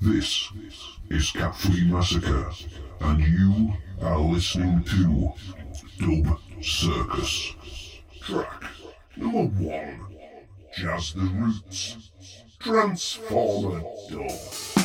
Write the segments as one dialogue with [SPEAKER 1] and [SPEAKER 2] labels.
[SPEAKER 1] This is Cat Free Massacre, and you are listening to Dub Circus. Track number one Jazz the Roots, Transformer Dub.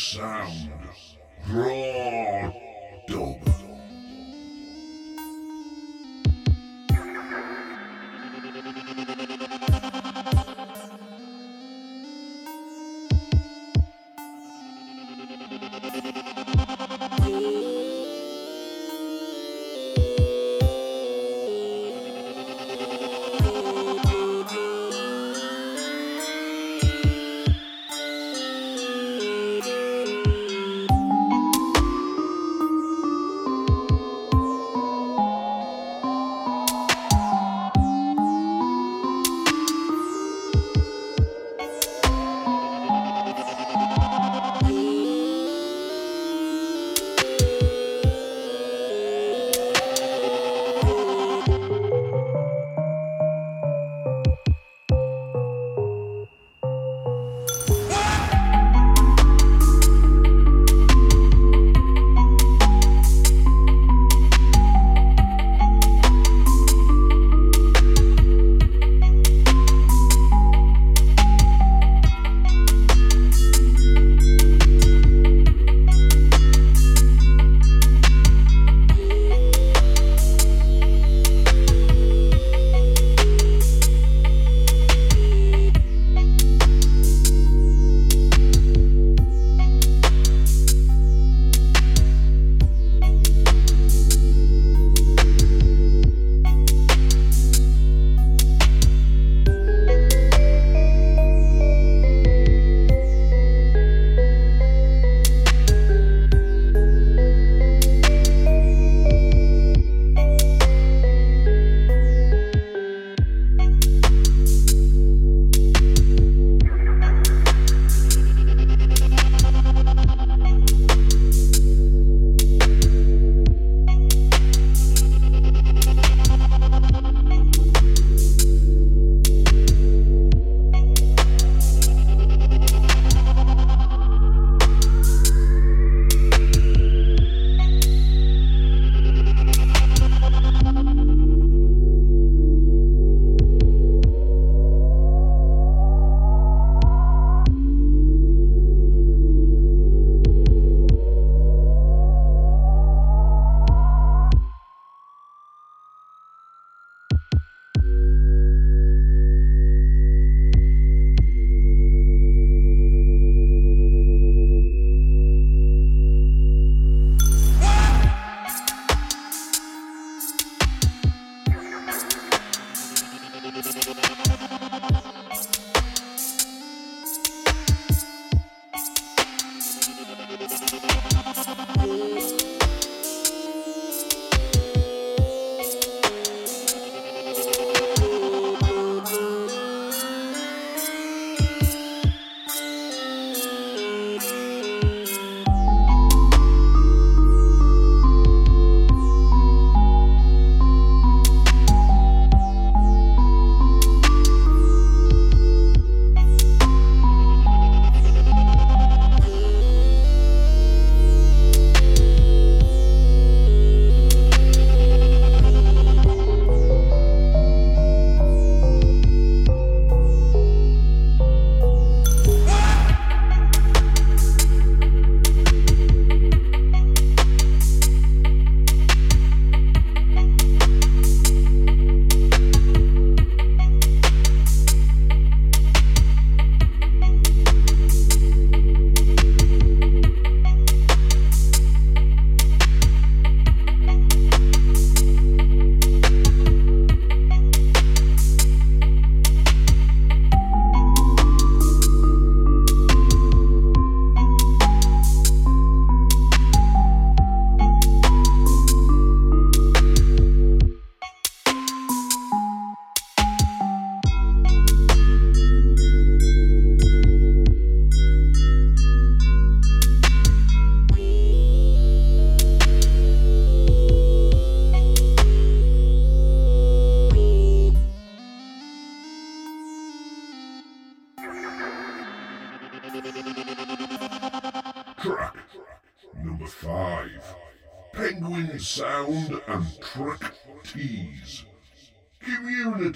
[SPEAKER 1] Sound.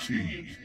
[SPEAKER 1] Tease.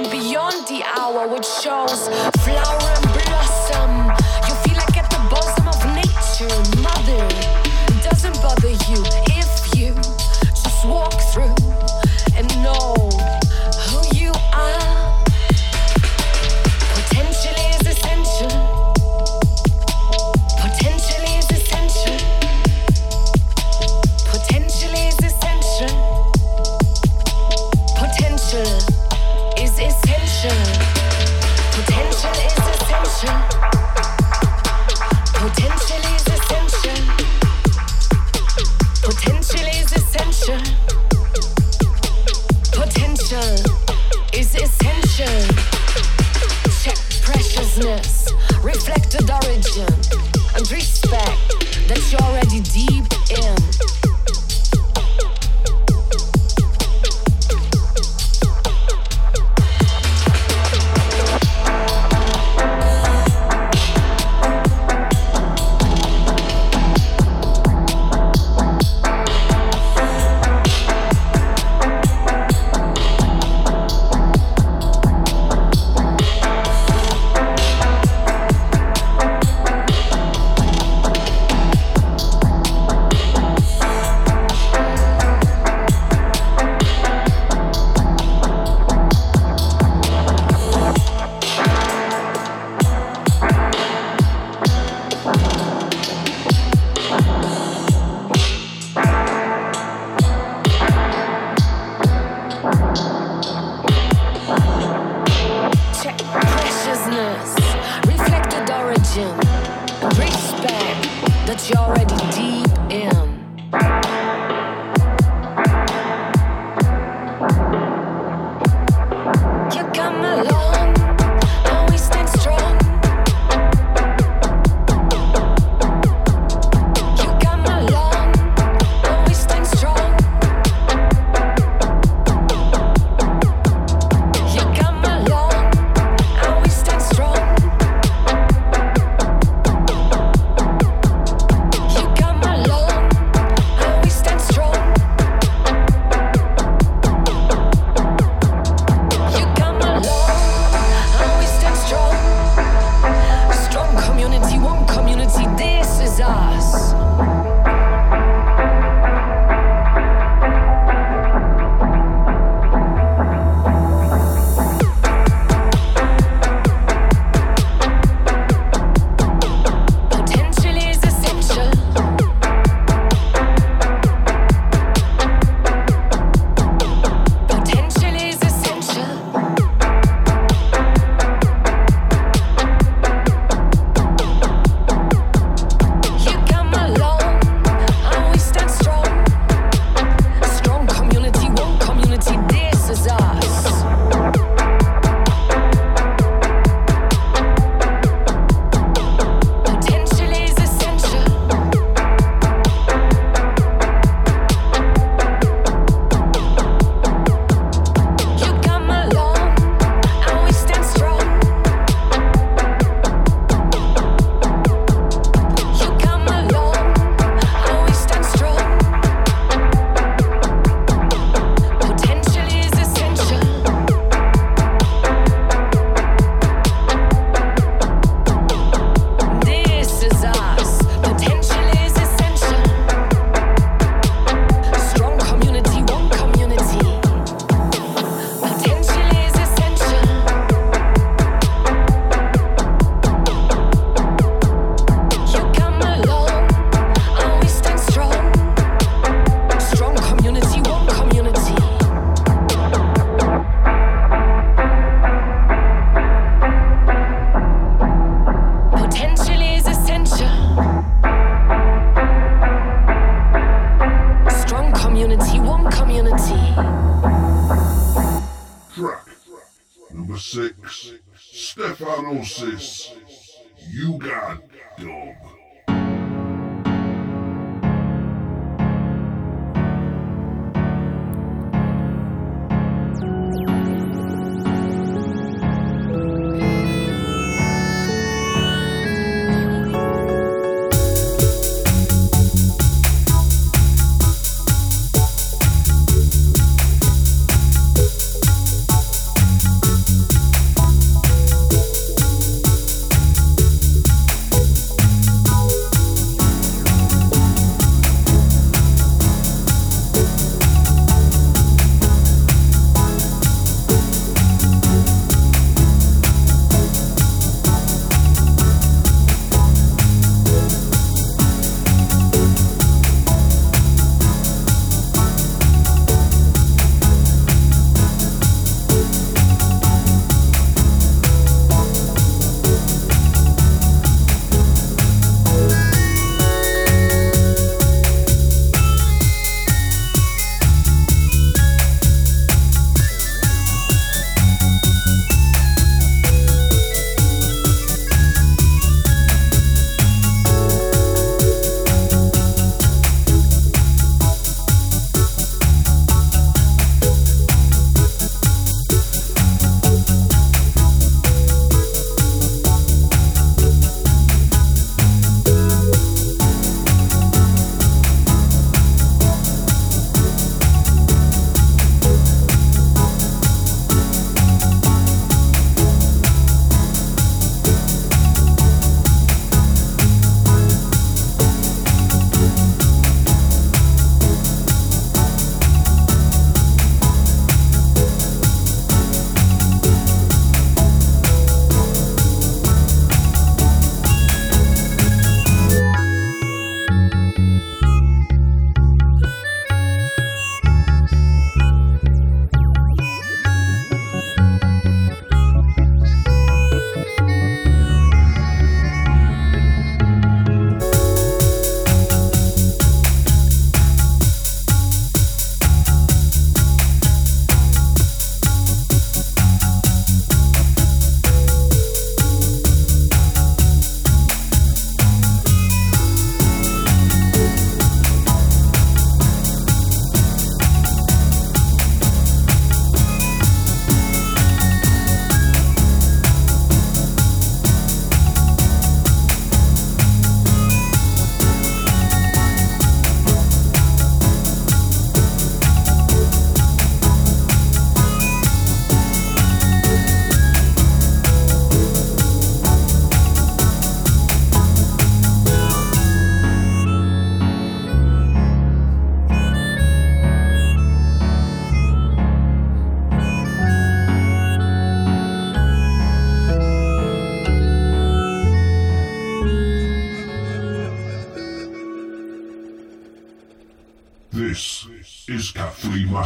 [SPEAKER 2] And beyond the hour, which shows flower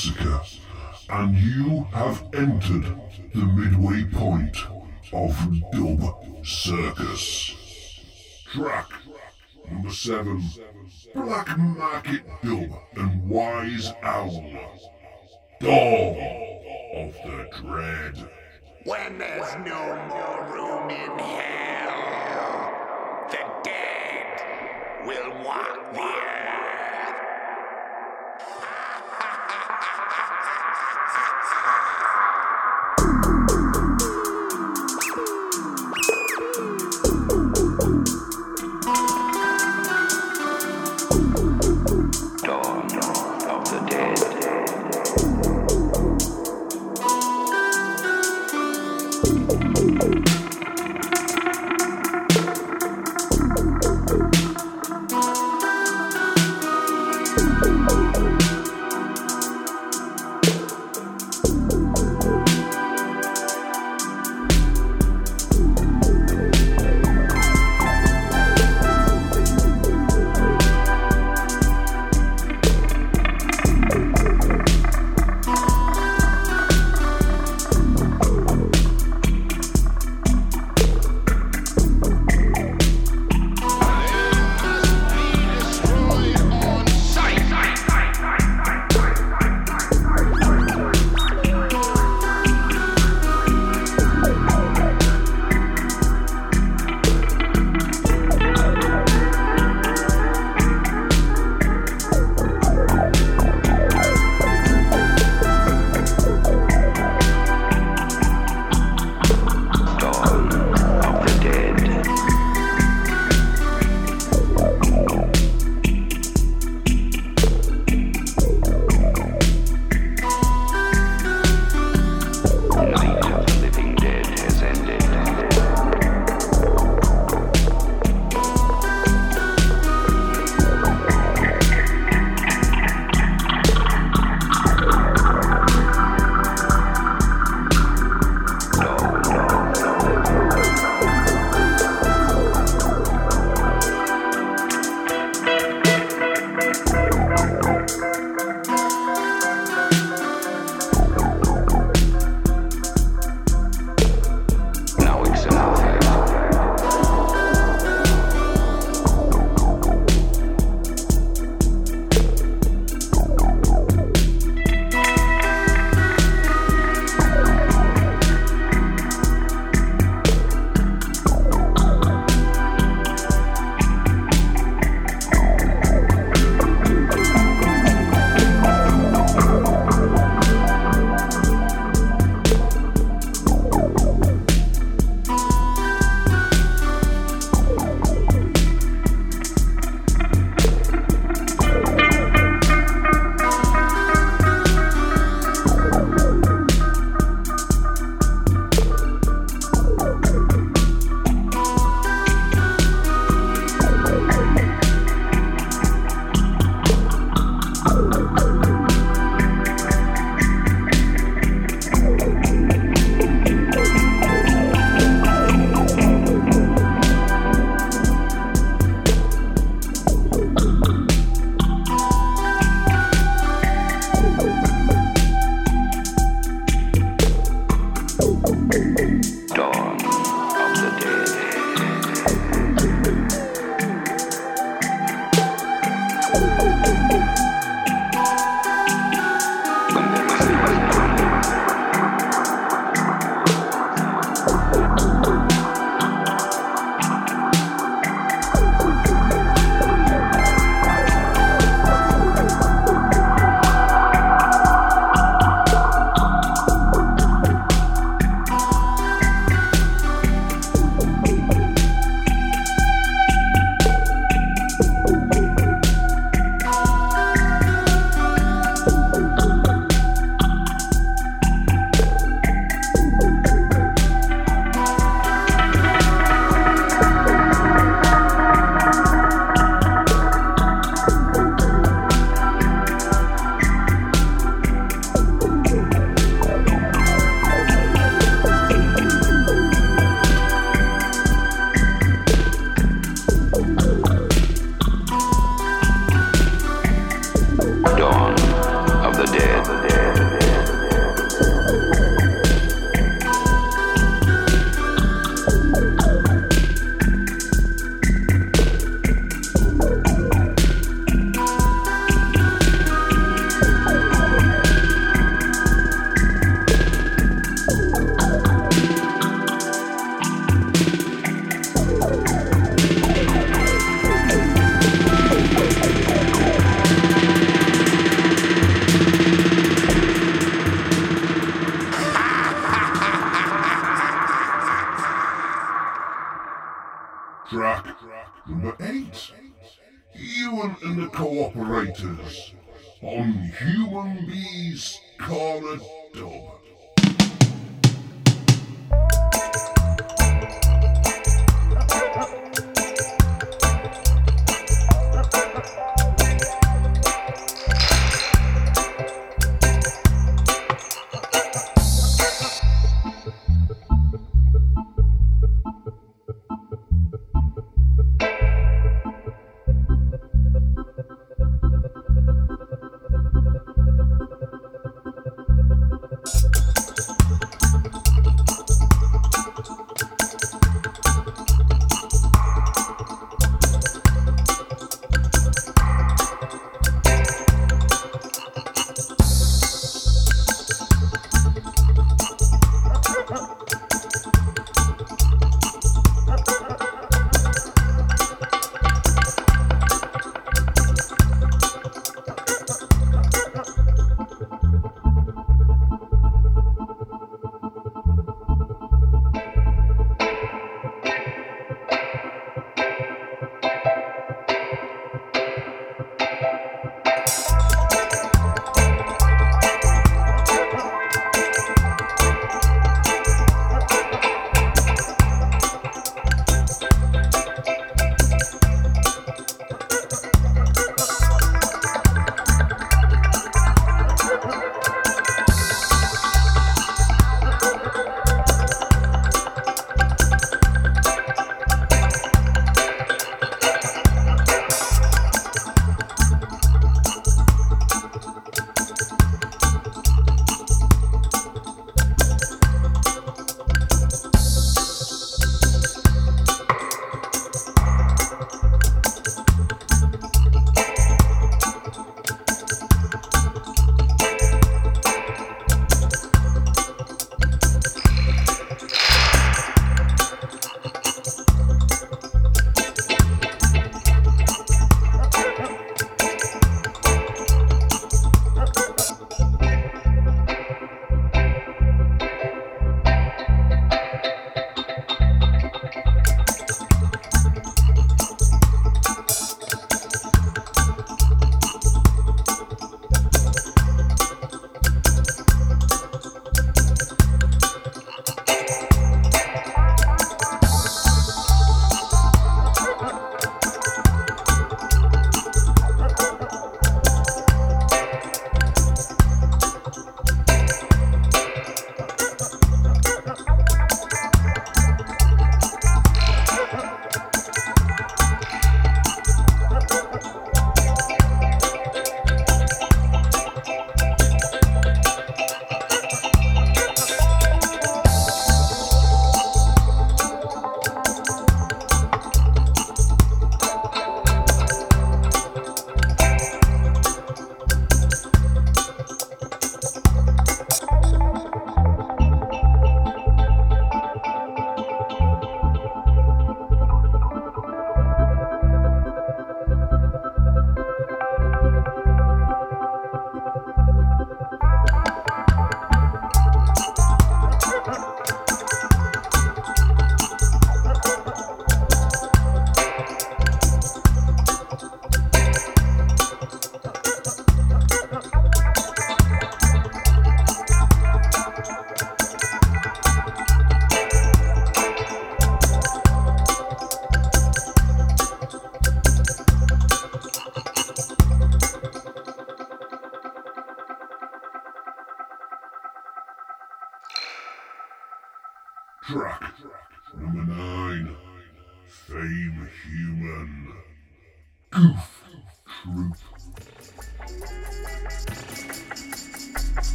[SPEAKER 1] Massacre, and you have entered the midway point of Dub Circus. Track number seven Black Market Dub and Wise Owl. Dawn of the Dread.
[SPEAKER 3] When there's no more room in hell, the dead will walk the earth.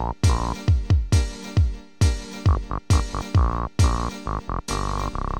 [SPEAKER 2] Thank
[SPEAKER 1] you.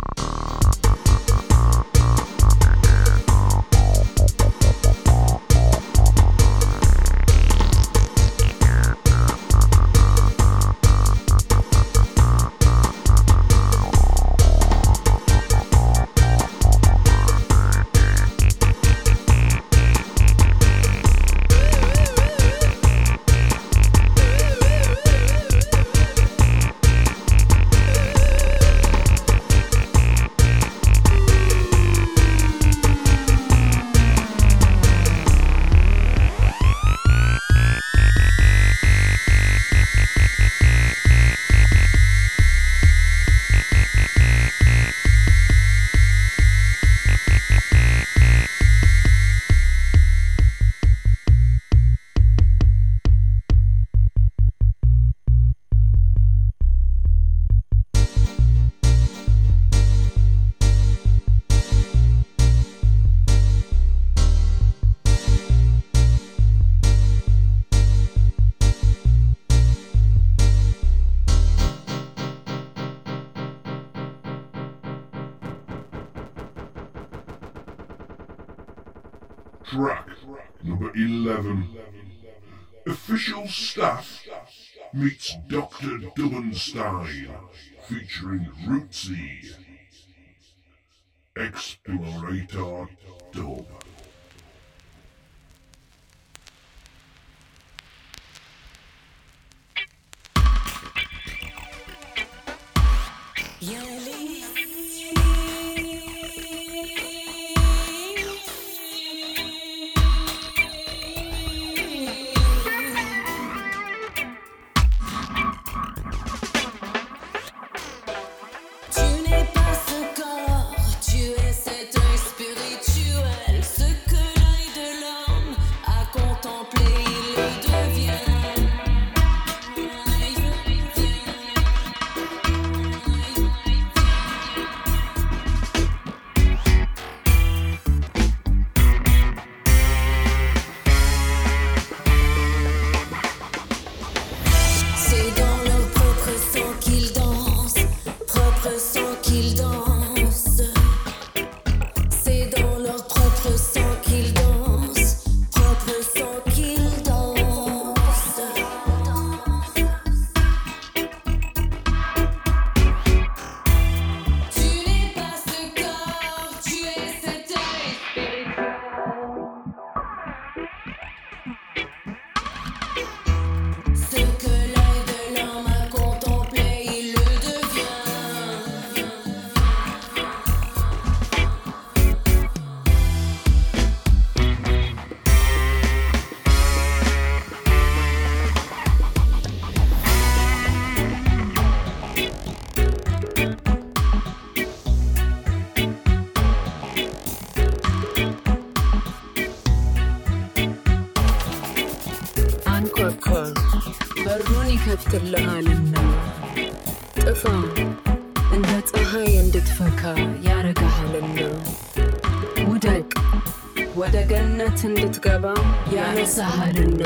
[SPEAKER 1] meets Dr. Dubenstein, featuring Rootsy, Explorator Dub.
[SPEAKER 2] Yeah. እንድትገባ ያነሳሃልና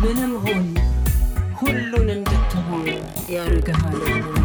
[SPEAKER 2] ምንም ሆን ሁሉን እንድትሆን ያረግሃልና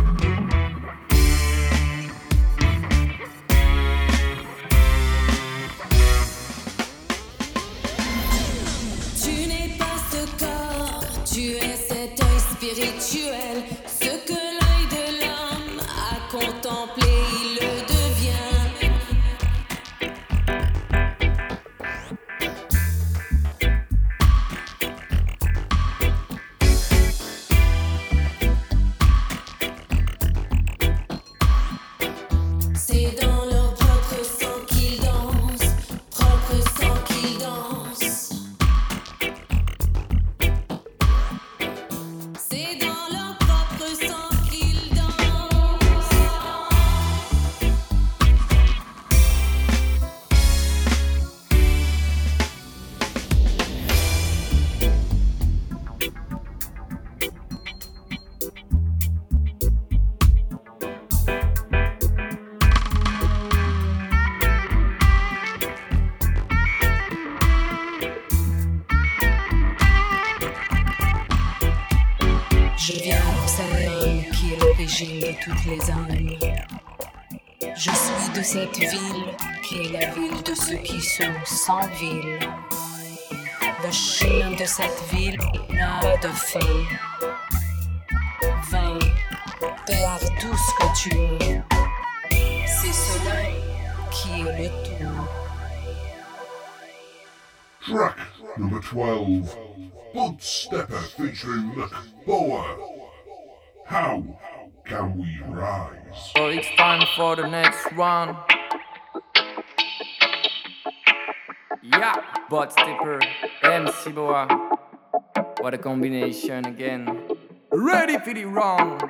[SPEAKER 2] toutes les âmes. Je suis de cette ville qui est la ville de ceux qui sont sans ville. Le chemin de cette ville n'a pas de fin. Vain, perds tout ce que tu es. C'est cela qui est le tout.
[SPEAKER 1] Track number 12 Bud Stepper featuring Boa. How? can we rise?
[SPEAKER 4] So it's time for the next round. Yeah, Bot stepper MC Boa. What a combination again. Ready for the round.